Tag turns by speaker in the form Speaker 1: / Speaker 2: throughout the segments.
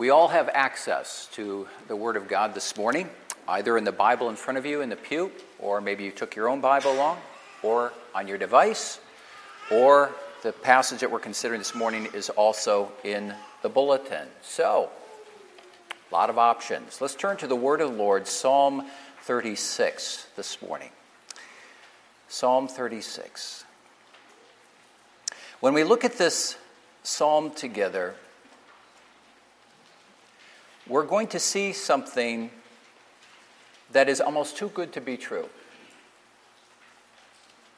Speaker 1: We all have access to the Word of God this morning, either in the Bible in front of you in the pew, or maybe you took your own Bible along, or on your device, or the passage that we're considering this morning is also in the bulletin. So, a lot of options. Let's turn to the Word of the Lord, Psalm 36, this morning. Psalm 36. When we look at this psalm together, we're going to see something that is almost too good to be true.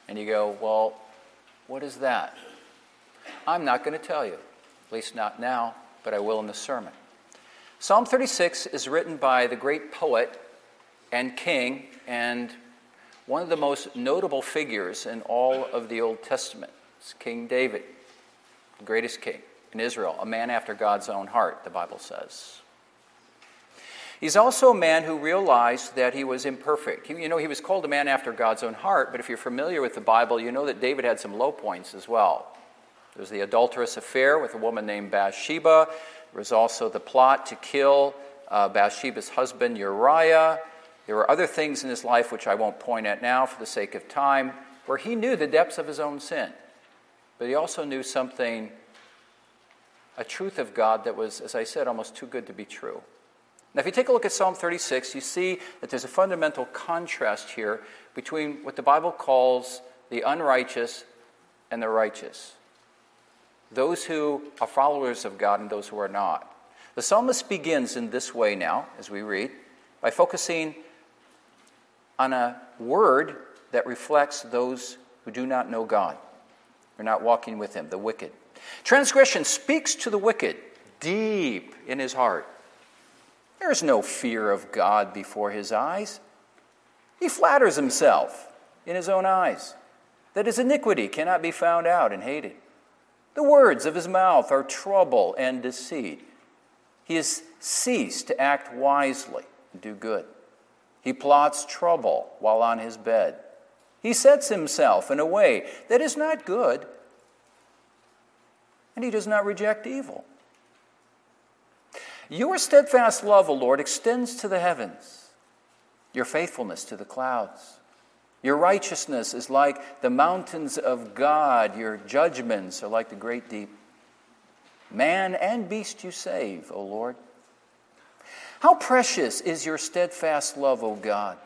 Speaker 1: And you go, well, what is that? I'm not going to tell you, at least not now, but I will in the sermon. Psalm 36 is written by the great poet and king and one of the most notable figures in all of the Old Testament. It's King David, the greatest king in Israel, a man after God's own heart, the Bible says. He's also a man who realized that he was imperfect. You know, he was called a man after God's own heart, but if you're familiar with the Bible, you know that David had some low points as well. There was the adulterous affair with a woman named Bathsheba. There was also the plot to kill uh, Bathsheba's husband Uriah. There were other things in his life which I won't point at now for the sake of time, where he knew the depths of his own sin. But he also knew something, a truth of God that was, as I said, almost too good to be true. Now, if you take a look at Psalm 36, you see that there's a fundamental contrast here between what the Bible calls the unrighteous and the righteous. Those who are followers of God and those who are not. The psalmist begins in this way now, as we read, by focusing on a word that reflects those who do not know God, they're not walking with Him, the wicked. Transgression speaks to the wicked deep in his heart. There's no fear of God before his eyes. He flatters himself in his own eyes that his iniquity cannot be found out and hated. The words of his mouth are trouble and deceit. He has ceased to act wisely and do good. He plots trouble while on his bed. He sets himself in a way that is not good, and he does not reject evil. Your steadfast love, O Lord, extends to the heavens, your faithfulness to the clouds. Your righteousness is like the mountains of God, your judgments are like the great deep. Man and beast you save, O Lord. How precious is your steadfast love, O God.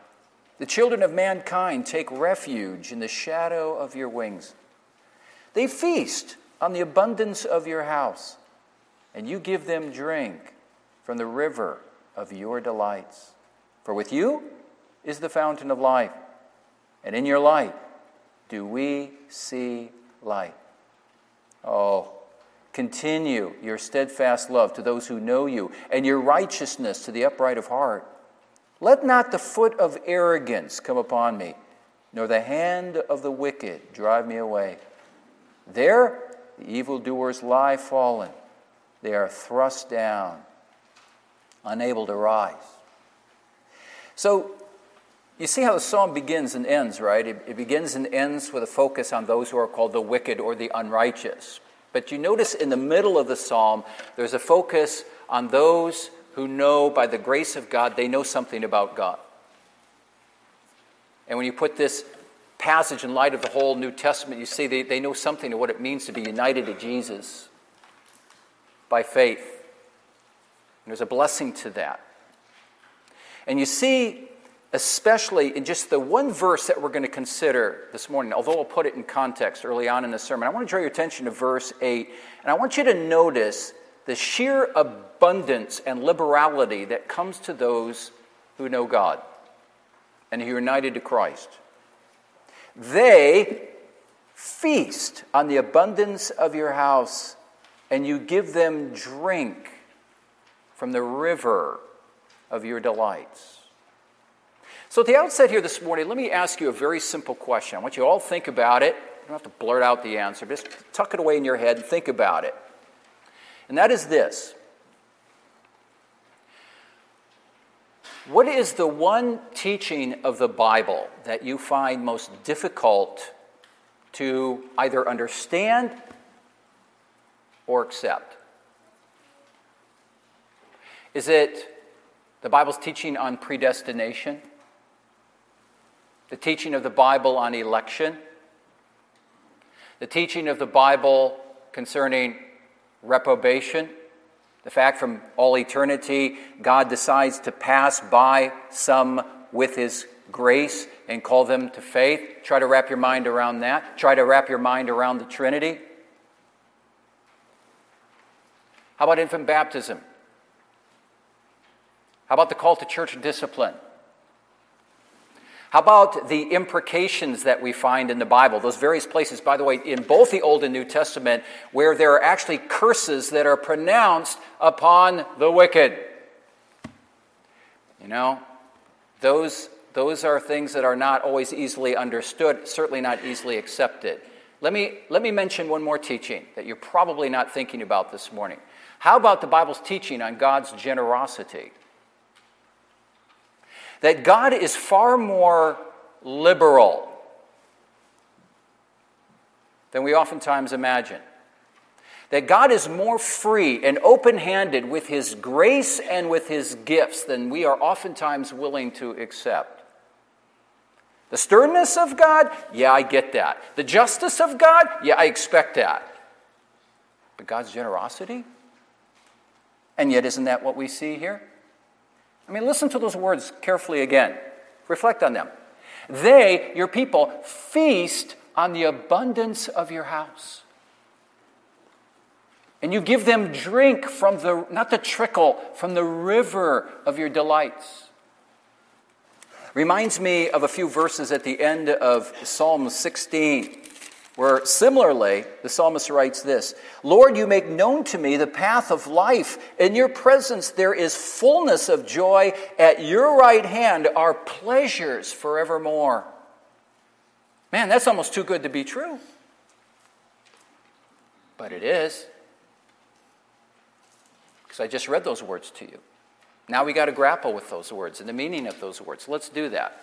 Speaker 1: The children of mankind take refuge in the shadow of your wings. They feast on the abundance of your house, and you give them drink from the river of your delights. For with you is the fountain of life, and in your light do we see light. Oh, continue your steadfast love to those who know you, and your righteousness to the upright of heart. Let not the foot of arrogance come upon me, nor the hand of the wicked drive me away. There the evildoers lie fallen, they are thrust down unable to rise. So, you see how the psalm begins and ends, right? It, it, begins and ends with a focus on those who are called the wicked or the unrighteous. But you notice in the middle of the psalm, there's a focus on those who know by the grace of God, they know something about God. And when you put this passage in light of the whole New Testament, you see they, they know something of what it means to be united to Jesus by faith. And there's a blessing to that. And you see, especially in just the one verse that we're going to consider this morning, although I'll put it in context early on in the sermon, I want to draw your attention to verse 8. And I want you to notice the sheer abundance and liberality that comes to those who know God and who are united to Christ. They feast on the abundance of your house, and you give them drink from the river of your delights. So, at the outset here this morning, let me ask you a very simple question. I want you all to think about it. You don't have to blurt out the answer, just tuck it away in your head and think about it. And that is this What is the one teaching of the Bible that you find most difficult to either understand or accept? Is it the Bible's teaching on predestination? The teaching of the Bible on election? The teaching of the Bible concerning reprobation? The fact from all eternity, God decides to pass by some with His grace and call them to faith. Try to wrap your mind around that. Try to wrap your mind around the Trinity. How about infant baptism? How about the call to church discipline? How about the imprecations that we find in the Bible? Those various places, by the way, in both the Old and New Testament, where there are actually curses that are pronounced upon the wicked. You know, those, those are things that are not always easily understood, certainly not easily accepted. Let me, let me mention one more teaching that you're probably not thinking about this morning. How about the Bible's teaching on God's generosity? That God is far more liberal than we oftentimes imagine. That God is more free and open handed with His grace and with His gifts than we are oftentimes willing to accept. The sternness of God, yeah, I get that. The justice of God, yeah, I expect that. But God's generosity? And yet, isn't that what we see here? I mean, listen to those words carefully again. Reflect on them. They, your people, feast on the abundance of your house. And you give them drink from the, not the trickle, from the river of your delights. Reminds me of a few verses at the end of Psalm 16 where similarly the psalmist writes this Lord, you make known to me the path of life. In your presence there is fullness of joy. At your right hand are pleasures forevermore. Man, that's almost too good to be true. But it is. Because I just read those words to you. Now we got to grapple with those words and the meaning of those words. Let's do that.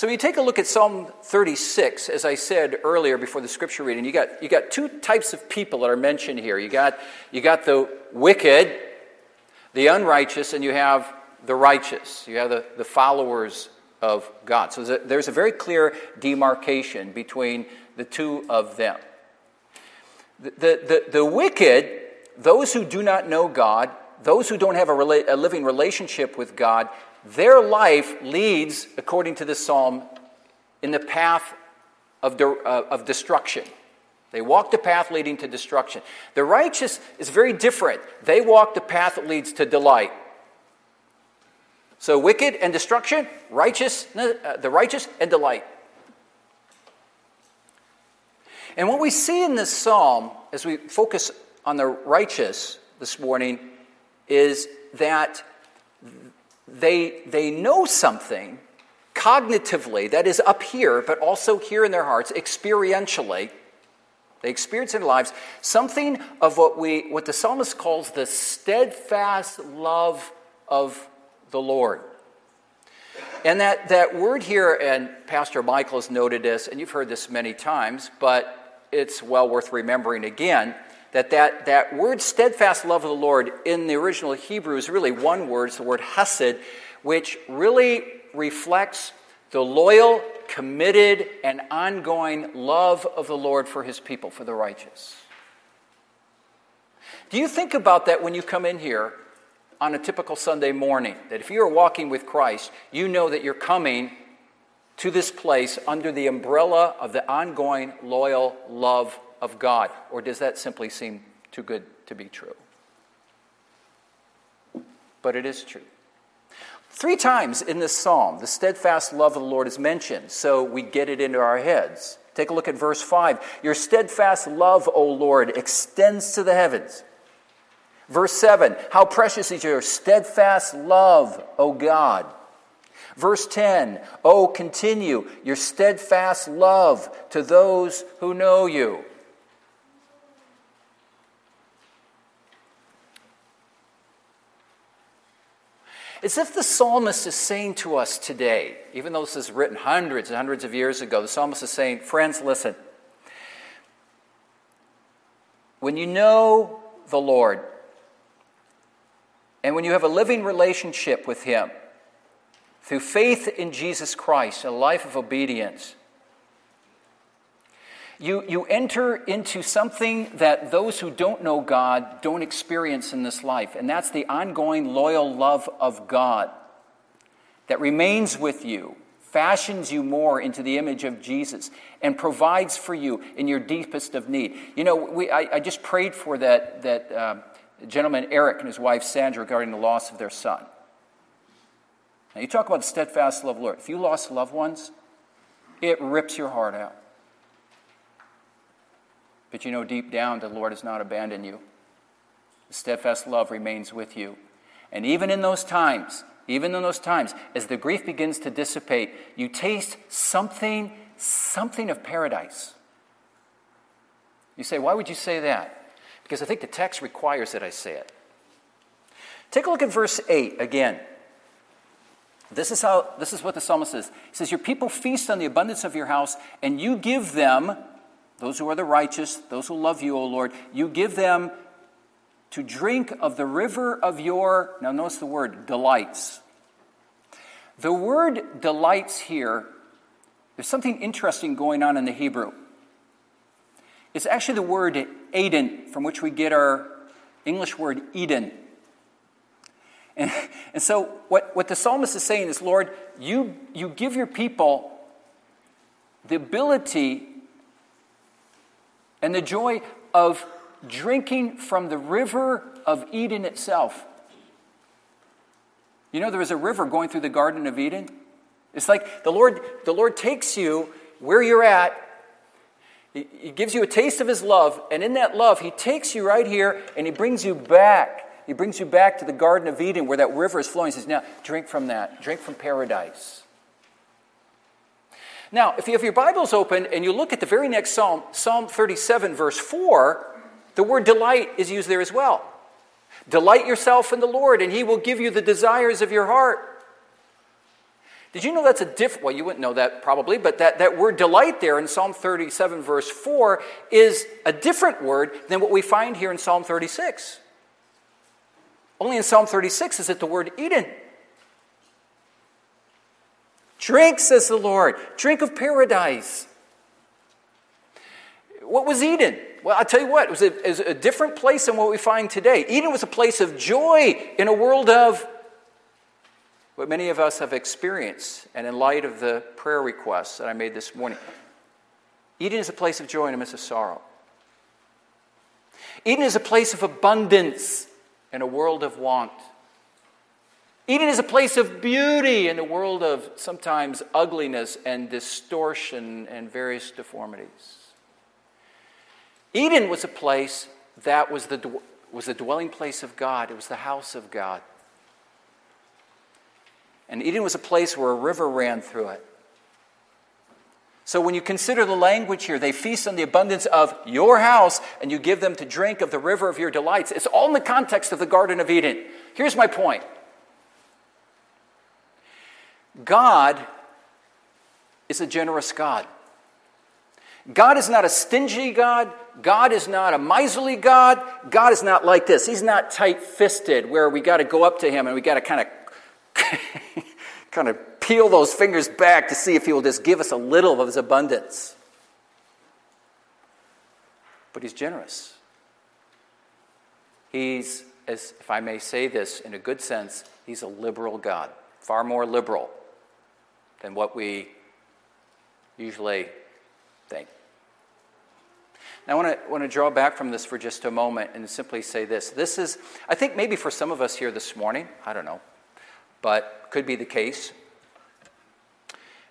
Speaker 1: So you take a look at Psalm 36, as I said earlier before the scripture reading, you got, you got two types of people that are mentioned here. You got, you got the wicked, the unrighteous, and you have the righteous. You have the, the followers of God. So there's a very clear demarcation between the two of them. The, the, the, the wicked, those who do not know God, those who don't have a, rela- a living relationship with God, their life leads, according to this psalm, in the path of, de- uh, of destruction. They walk the path leading to destruction. The righteous is very different. They walk the path that leads to delight. So wicked and destruction, righteous, uh, the righteous and delight. And what we see in this psalm, as we focus on the righteous this morning, is that they, they know something cognitively that is up here, but also here in their hearts, experientially. They experience in their lives something of what, we, what the psalmist calls the steadfast love of the Lord. And that, that word here, and Pastor Michael has noted this, and you've heard this many times, but it's well worth remembering again that, that that word steadfast love of the Lord in the original Hebrew is really one word, it's the word hesed, which really reflects the loyal, committed, and ongoing love of the Lord for his people, for the righteous. Do you think about that when you come in here on a typical Sunday morning? That if you are walking with Christ, you know that you're coming to this place under the umbrella of the ongoing, loyal love of God? Or does that simply seem too good to be true? But it is true. Three times in this psalm, the steadfast love of the Lord is mentioned, so we get it into our heads. Take a look at verse 5. Your steadfast love, O Lord, extends to the heavens. Verse 7. How precious is your steadfast love, O God. Verse 10. Oh, continue your steadfast love to those who know you. It's if the psalmist is saying to us today, even though this is written hundreds and hundreds of years ago, the psalmist is saying, Friends, listen. When you know the Lord, And when you have a living relationship with Him, through faith in Jesus Christ, a life of obedience, you, you enter into something that those who don't know God don't experience in this life, and that's the ongoing loyal love of God that remains with you, fashions you more into the image of Jesus, and provides for you in your deepest of need. You know, we, I, I just prayed for that, that uh, gentleman, Eric, and his wife, Sandra, regarding the loss of their son. Now, you talk about the steadfast love of the Lord. If you lost loved ones, it rips your heart out. But you know deep down the Lord has not abandoned you. The steadfast love remains with you. And even in those times, even in those times, as the grief begins to dissipate, you taste something, something of paradise. You say, why would you say that? Because I think the text requires that I say it. Take a look at verse 8 again. This is how this is what the psalmist says. He says, Your people feast on the abundance of your house, and you give them those who are the righteous, those who love you, O Lord, you give them to drink of the river of your, now notice the word, delights. The word delights here, there's something interesting going on in the Hebrew. It's actually the word Aden, from which we get our English word Eden. And, and so, what, what the psalmist is saying is, Lord, you, you give your people the ability and the joy of drinking from the river of Eden itself. You know, there is a river going through the Garden of Eden. It's like the Lord, the Lord takes you where you're at. He, he gives you a taste of His love, and in that love, He takes you right here and He brings you back. He brings you back to the Garden of Eden where that river is flowing. He says, Now, drink from that. Drink from paradise. Now, if you have your Bibles open and you look at the very next psalm, Psalm 37, verse 4, the word delight is used there as well. Delight yourself in the Lord, and he will give you the desires of your heart. Did you know that's a different, well, you wouldn't know that probably, but that, that word delight there in Psalm 37, verse 4, is a different word than what we find here in Psalm 36. Only in Psalm 36 is it the word Eden. Drink, says the Lord. Drink of paradise. What was Eden? Well, I'll tell you what, it was, a, it was a different place than what we find today. Eden was a place of joy in a world of what many of us have experienced, and in light of the prayer requests that I made this morning. Eden is a place of joy in the midst of sorrow. Eden is a place of abundance in a world of want. Eden is a place of beauty in a world of sometimes ugliness and distortion and various deformities. Eden was a place that was the, was the dwelling place of God, it was the house of God. And Eden was a place where a river ran through it. So when you consider the language here, they feast on the abundance of your house and you give them to drink of the river of your delights. It's all in the context of the Garden of Eden. Here's my point God is a generous God. God is not a stingy God. God is not a miserly God. God is not like this. He's not tight fisted where we got to go up to him and we got to kind of kind of peel those fingers back to see if he will just give us a little of his abundance. But he's generous. He's, as if I may say this in a good sense, he's a liberal God, far more liberal than what we usually think. Now, I want to, want to draw back from this for just a moment and simply say this. This is, I think maybe for some of us here this morning, I don't know, but could be the case,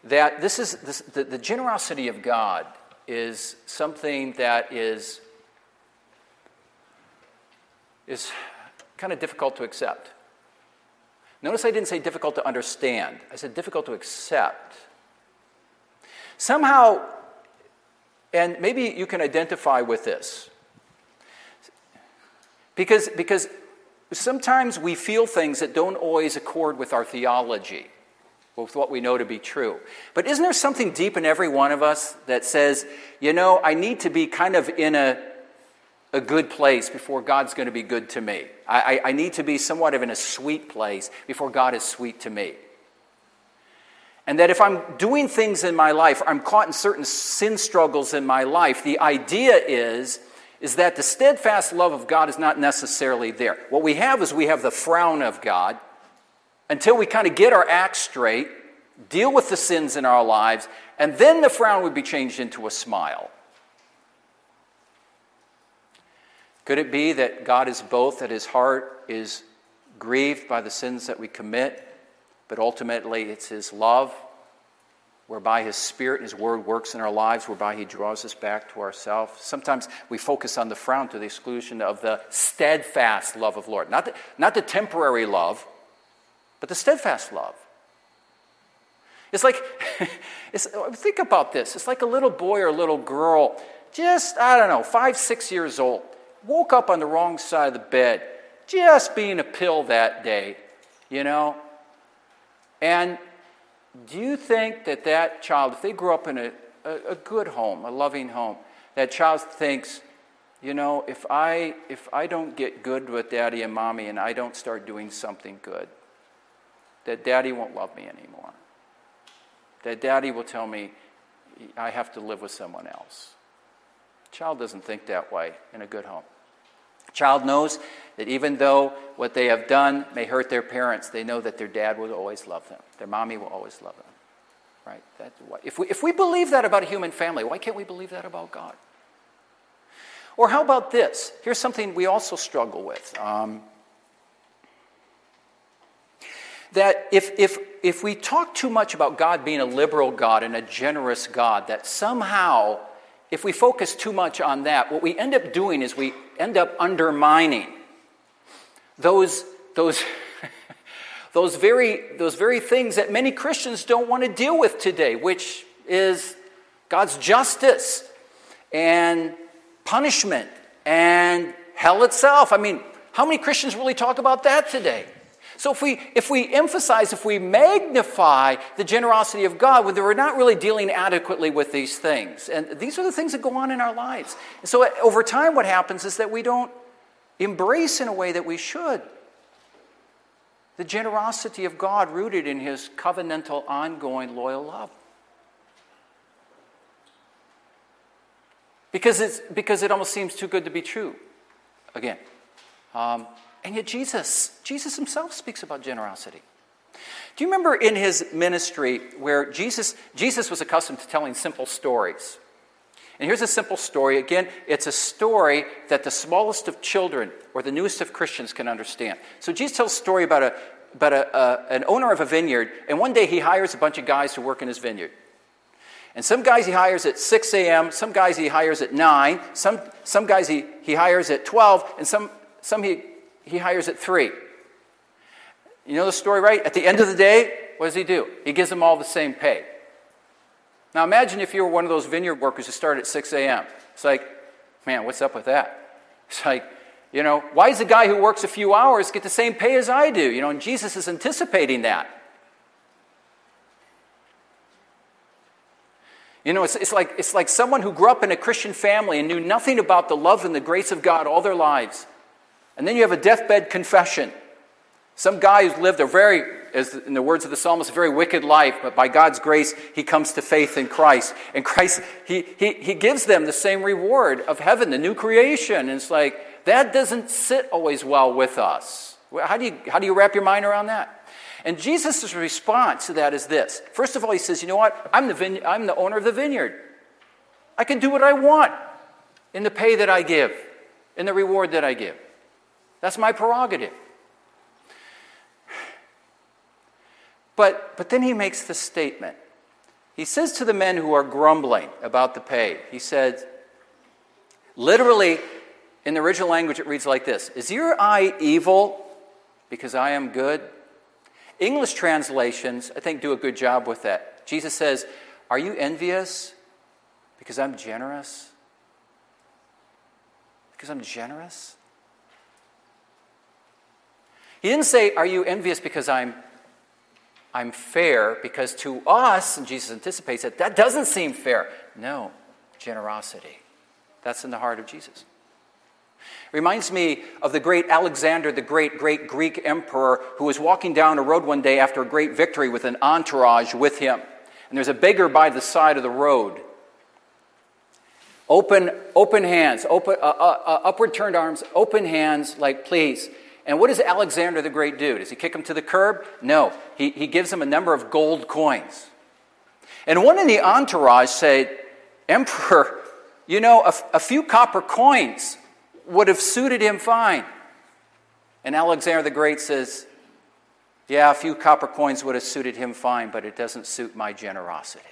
Speaker 1: that this is this, the, the generosity of God is something that is, is kind of difficult to accept. Notice I didn't say difficult to understand, I said difficult to accept. Somehow, and maybe you can identify with this. Because, because sometimes we feel things that don't always accord with our theology, with what we know to be true. But isn't there something deep in every one of us that says, you know, I need to be kind of in a a good place before God's going to be good to me. I, I, I need to be somewhat of in a sweet place before God is sweet to me. And that if I'm doing things in my life, I'm caught in certain sin struggles in my life, the idea is, is that the steadfast love of God is not necessarily there. What we have is we have the frown of God until we kind of get our act straight, deal with the sins in our lives, and then the frown would be changed into a smile. Could it be that God is both, that his heart is grieved by the sins that we commit, but ultimately it's his love, whereby his spirit and his word works in our lives, whereby he draws us back to ourselves? Sometimes we focus on the frown to the exclusion of the steadfast love of Lord. Not the, not the temporary love, but the steadfast love. It's like, it's, think about this. It's like a little boy or a little girl, just, I don't know, five, six years old woke up on the wrong side of the bed, just being a pill that day, you know? And do you think that that child, if they grew up in a, a, a good home, a loving home, that child thinks, you know, if I, if I don't get good with daddy and mommy and I don't start doing something good, that daddy won't love me anymore. That daddy will tell me I have to live with someone else. Child doesn't think that way in a good home. Child knows that even though what they have done may hurt their parents, they know that their dad will always love them. Their mommy will always love them. Right? That's why. If, we, if we believe that about a human family, why can't we believe that about God? Or how about this? Here's something we also struggle with. Um, that if, if, if we talk too much about God being a liberal God and a generous God, that somehow if we focus too much on that, what we end up doing is we end up undermining those, those, those, very, those very things that many Christians don't want to deal with today, which is God's justice and punishment and hell itself. I mean, how many Christians really talk about that today? So if we, if we emphasize, if we magnify the generosity of God, well, we're not really dealing adequately with these things. And these are the things that go on in our lives. And so over time, what happens is that we don't embrace in a way that we should the generosity of God rooted in his covenantal, ongoing, loyal love. Because, it's, because it almost seems too good to be true. Again, um, and yet, Jesus, Jesus himself speaks about generosity. Do you remember in his ministry where Jesus, Jesus was accustomed to telling simple stories? And here's a simple story. Again, it's a story that the smallest of children or the newest of Christians can understand. So Jesus tells a story about, a, about a, an owner of a vineyard, and one day he hires a bunch of guys to work in his vineyard. And some guys he hires at 6 a.m., some guys he hires at 9, some, some guys he, he hires at 12, and some, some he he hires at three. You know the story, right? At the end of the day, what does he do? He gives them all the same pay. Now imagine if you were one of those vineyard workers who started at 6 a.m. It's like, man, what's up with that? It's like, you know, why does the guy who works a few hours get the same pay as I do? You know, and Jesus is anticipating that. You know, it's, it's, like, it's like someone who grew up in a Christian family and knew nothing about the love and the grace of God all their lives. And then you have a deathbed confession. Some guy who's lived a very, as in the words of the psalmist, a very wicked life, but by God's grace, he comes to faith in Christ. And Christ, he, he, he gives them the same reward of heaven, the new creation. And it's like, that doesn't sit always well with us. How do you, how do you wrap your mind around that? And Jesus' response to that is this. First of all, he says, You know what? I'm the, vine- I'm the owner of the vineyard. I can do what I want in the pay that I give, in the reward that I give. That's my prerogative. But, but then he makes the statement. He says to the men who are grumbling about the pay, he said, literally, in the original language, it reads like this Is your eye evil because I am good? English translations, I think, do a good job with that. Jesus says, Are you envious because I'm generous? Because I'm generous? He didn't say, Are you envious because I'm, I'm fair? Because to us, and Jesus anticipates it, that doesn't seem fair. No, generosity. That's in the heart of Jesus. Reminds me of the great Alexander, the great, great Greek emperor, who was walking down a road one day after a great victory with an entourage with him. And there's a beggar by the side of the road. Open, open hands, open, uh, uh, uh, upward turned arms, open hands, like, please. And what does Alexander the Great do? Does he kick him to the curb? No. He, he gives him a number of gold coins. And one in the entourage said, Emperor, you know, a, a few copper coins would have suited him fine. And Alexander the Great says, Yeah, a few copper coins would have suited him fine, but it doesn't suit my generosity.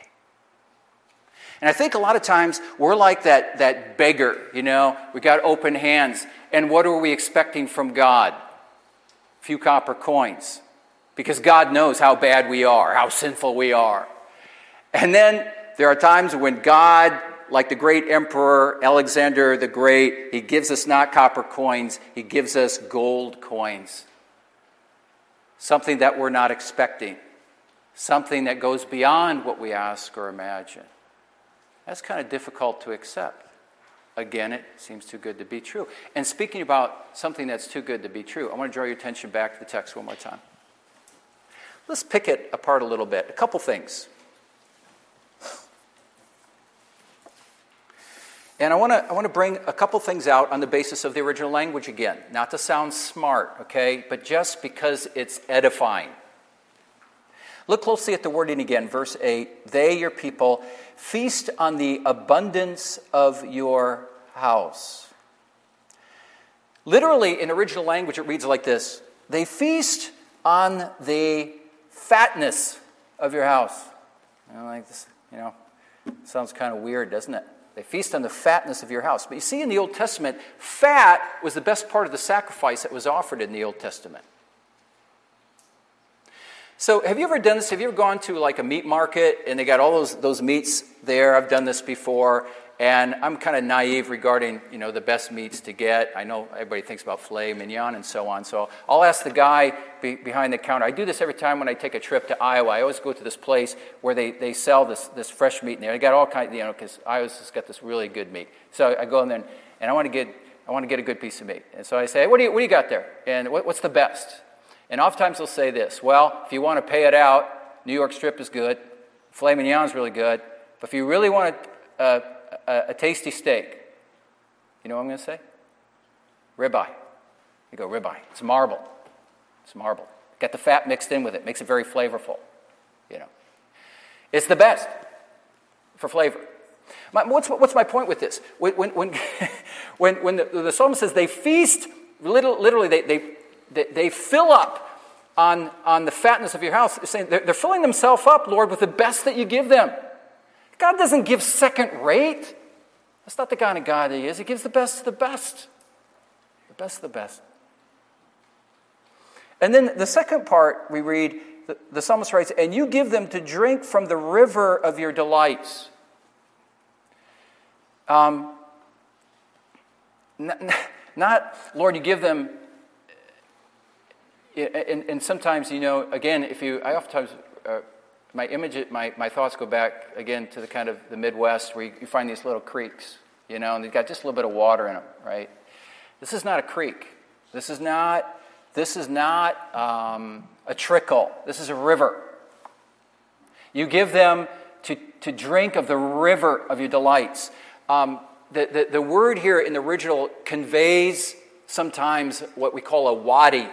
Speaker 1: And I think a lot of times we're like that, that beggar, you know, we got open hands. And what are we expecting from God? A few copper coins. Because God knows how bad we are, how sinful we are. And then there are times when God, like the great emperor Alexander the Great, he gives us not copper coins, he gives us gold coins. Something that we're not expecting, something that goes beyond what we ask or imagine. That's kind of difficult to accept. Again, it seems too good to be true. And speaking about something that's too good to be true, I want to draw your attention back to the text one more time. Let's pick it apart a little bit. A couple things. And I want to I want to bring a couple things out on the basis of the original language again, not to sound smart, okay, but just because it's edifying. Look closely at the wording again, verse 8. They, your people, feast on the abundance of your house. Literally, in original language, it reads like this They feast on the fatness of your house. You know, like this, you know, sounds kind of weird, doesn't it? They feast on the fatness of your house. But you see, in the Old Testament, fat was the best part of the sacrifice that was offered in the Old Testament. So, have you ever done this? Have you ever gone to like a meat market and they got all those, those meats there? I've done this before, and I'm kind of naive regarding you know the best meats to get. I know everybody thinks about filet mignon and so on. So I'll ask the guy be, behind the counter. I do this every time when I take a trip to Iowa. I always go to this place where they, they sell this, this fresh meat in there. They got all kinds, you know, because Iowa's just got this really good meat. So I go in there and, and I want to get I want to get a good piece of meat. And so I say, what do you, what do you got there? And what, what's the best? And oftentimes they'll say this well, if you want to pay it out, New York strip is good, filet is really good, but if you really want a, a, a tasty steak, you know what I'm going to say? Ribeye. You go, ribeye. It's marble. It's marble. Get the fat mixed in with it, makes it very flavorful. You know, it's the best for flavor. My, what's, what's my point with this? When, when, when, when, the, the psalmist says they feast, literally, they, they they, they fill up on, on the fatness of your house. They're, saying, they're, they're filling themselves up, Lord, with the best that you give them. God doesn't give second rate. That's not the kind of God He is. He gives the best of the best. The best of the best. And then the second part we read, the, the psalmist writes, And you give them to drink from the river of your delights. Um, not, Lord, you give them and, and sometimes, you know, again, if you, I oftentimes, uh, my image, my, my thoughts go back again to the kind of the Midwest where you, you find these little creeks, you know, and they've got just a little bit of water in them, right? This is not a creek. This is not, this is not um, a trickle. This is a river. You give them to, to drink of the river of your delights. Um, the, the, the word here in the original conveys sometimes what we call a wadi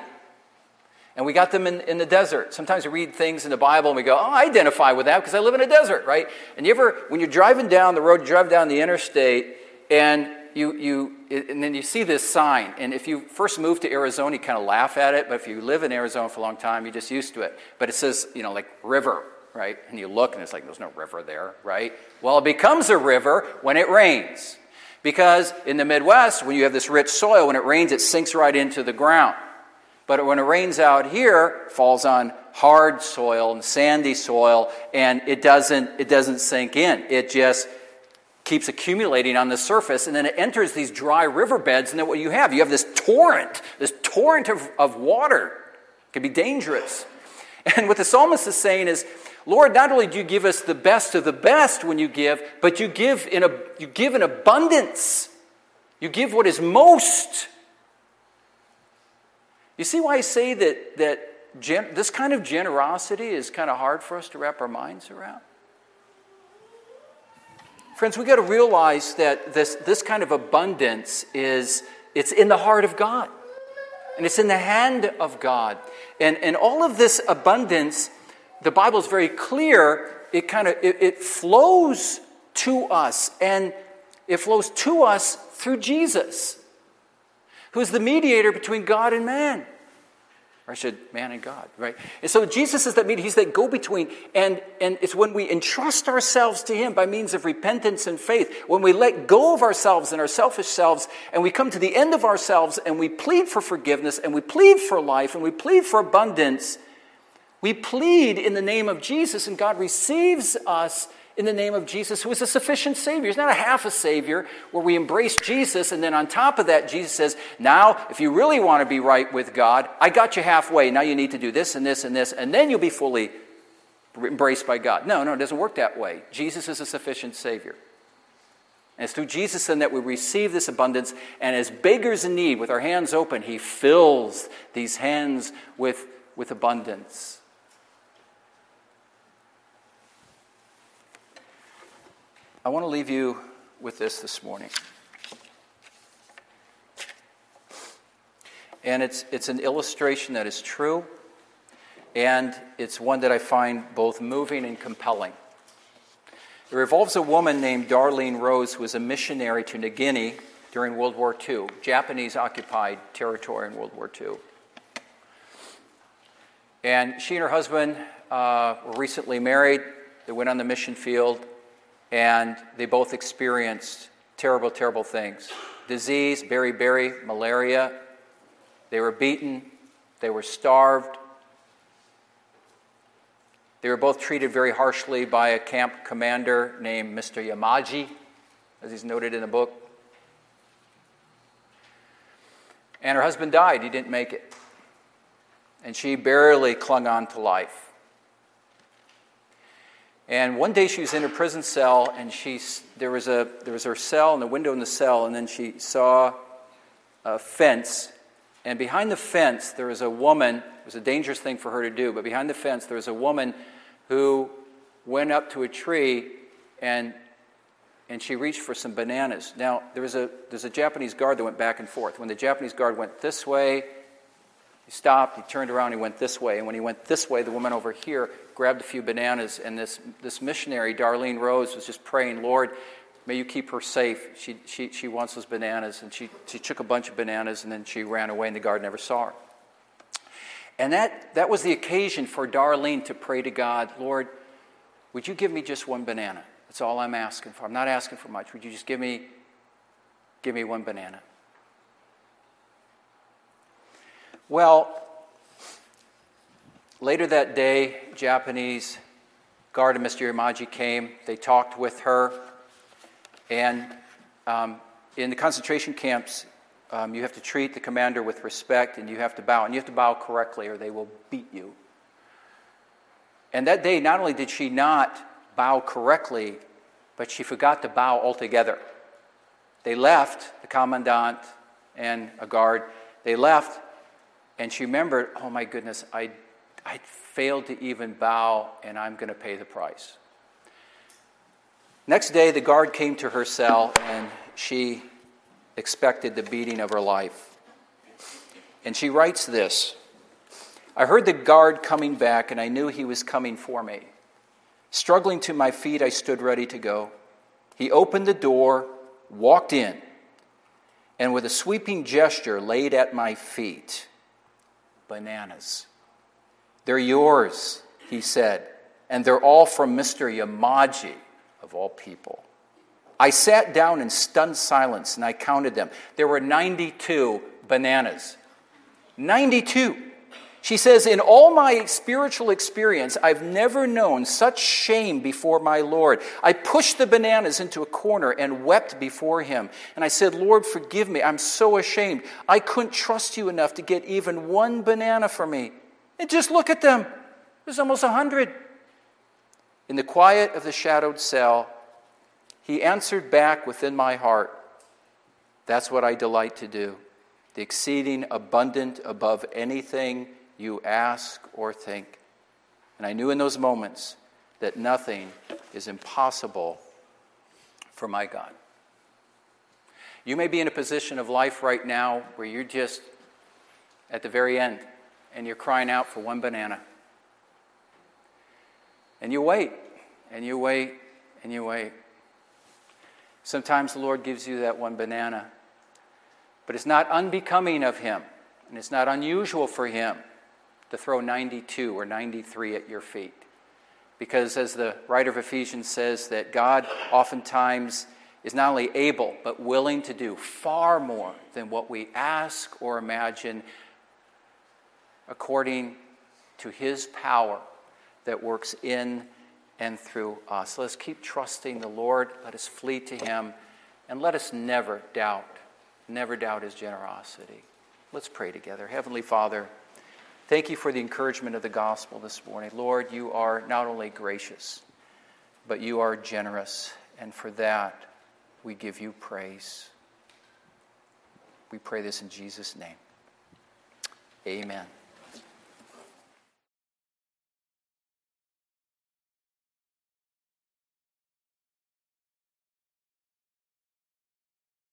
Speaker 1: and we got them in, in the desert. Sometimes we read things in the Bible and we go, oh, I identify with that because I live in a desert, right? And you ever, when you're driving down the road, you drive down the interstate, and you, you, and then you see this sign. And if you first move to Arizona, you kind of laugh at it, but if you live in Arizona for a long time, you're just used to it. But it says, you know, like river, right? And you look and it's like, there's no river there, right? Well, it becomes a river when it rains. Because in the Midwest, when you have this rich soil, when it rains, it sinks right into the ground. But when it rains out here, it falls on hard soil and sandy soil, and it doesn't, it doesn't sink in. It just keeps accumulating on the surface, and then it enters these dry riverbeds, and then what you have, you have this torrent, this torrent of, of water. It can be dangerous. And what the psalmist is saying is, Lord, not only do you give us the best of the best when you give, but you give in, a, you give in abundance. You give what is most. You see why I say that, that gen- this kind of generosity is kind of hard for us to wrap our minds around? Friends, we've got to realize that this, this kind of abundance is it's in the heart of God. And it's in the hand of God. And, and all of this abundance, the Bible is very clear, it kind of it, it flows to us. And it flows to us through Jesus, who's the mediator between God and man. Or I should, man and God, right? And so Jesus is that mediator. He's that go between. And, and it's when we entrust ourselves to Him by means of repentance and faith, when we let go of ourselves and our selfish selves, and we come to the end of ourselves and we plead for forgiveness and we plead for life and we plead for abundance. We plead in the name of Jesus, and God receives us in the name of Jesus, who is a sufficient Savior. He's not a half a Savior where we embrace Jesus, and then on top of that, Jesus says, Now, if you really want to be right with God, I got you halfway. Now you need to do this and this and this, and then you'll be fully embraced by God. No, no, it doesn't work that way. Jesus is a sufficient Savior. And it's through Jesus then that we receive this abundance, and as beggars in need, with our hands open, He fills these hands with, with abundance. I want to leave you with this this morning. And it's, it's an illustration that is true, and it's one that I find both moving and compelling. It revolves a woman named Darlene Rose, who was a missionary to New Guinea during World War II, Japanese occupied territory in World War II. And she and her husband uh, were recently married. They went on the mission field and they both experienced terrible, terrible things disease, beriberi, malaria. They were beaten, they were starved. They were both treated very harshly by a camp commander named Mr. Yamaji, as he's noted in the book. And her husband died, he didn't make it. And she barely clung on to life. And one day she was in her prison cell, and she, there, was a, there was her cell and the window in the cell, and then she saw a fence. And behind the fence, there was a woman. It was a dangerous thing for her to do, but behind the fence, there was a woman who went up to a tree and, and she reached for some bananas. Now, there was a, there's a Japanese guard that went back and forth. When the Japanese guard went this way, he stopped, he turned around, he went this way. And when he went this way, the woman over here grabbed a few bananas. And this, this missionary, Darlene Rose, was just praying, Lord, may you keep her safe. She, she, she wants those bananas. And she, she took a bunch of bananas and then she ran away, and the guard never saw her. And that, that was the occasion for Darlene to pray to God, Lord, would you give me just one banana? That's all I'm asking for. I'm not asking for much. Would you just give me, give me one banana? Well, later that day, Japanese guard and Mr. Yamaji came. They talked with her. And um, in the concentration camps, um, you have to treat the commander with respect and you have to bow. And you have to bow correctly or they will beat you. And that day, not only did she not bow correctly, but she forgot to bow altogether. They left, the commandant and a guard, they left and she remembered, oh my goodness, I, I failed to even bow, and I'm going to pay the price. Next day, the guard came to her cell, and she expected the beating of her life. And she writes this I heard the guard coming back, and I knew he was coming for me. Struggling to my feet, I stood ready to go. He opened the door, walked in, and with a sweeping gesture laid at my feet bananas. They're yours, he said, and they're all from Mr. Yamaji, of all people. I sat down in stunned silence and I counted them. There were 92 bananas. 92. She says, In all my spiritual experience, I've never known such shame before my Lord. I pushed the bananas into a corner and wept before him. And I said, Lord, forgive me. I'm so ashamed. I couldn't trust you enough to get even one banana for me. And just look at them. There's almost a hundred. In the quiet of the shadowed cell, he answered back within my heart That's what I delight to do. The exceeding abundant above anything you ask or think. And I knew in those moments that nothing is impossible for my God. You may be in a position of life right now where you're just at the very end and you're crying out for one banana. And you wait, and you wait, and you wait. Sometimes the Lord gives you that one banana, but it's not unbecoming of Him, and it's not unusual for Him to throw 92 or 93 at your feet. Because as the writer of Ephesians says, that God oftentimes is not only able, but willing to do far more than what we ask or imagine according to his power that works in and through us. Let us keep trusting the Lord. Let us flee to him. And let us never doubt, never doubt his generosity. Let's pray together. Heavenly Father, thank you for the encouragement of the gospel this morning. Lord, you are not only gracious, but you are generous. And for that, we give you praise. We pray this in Jesus' name. Amen.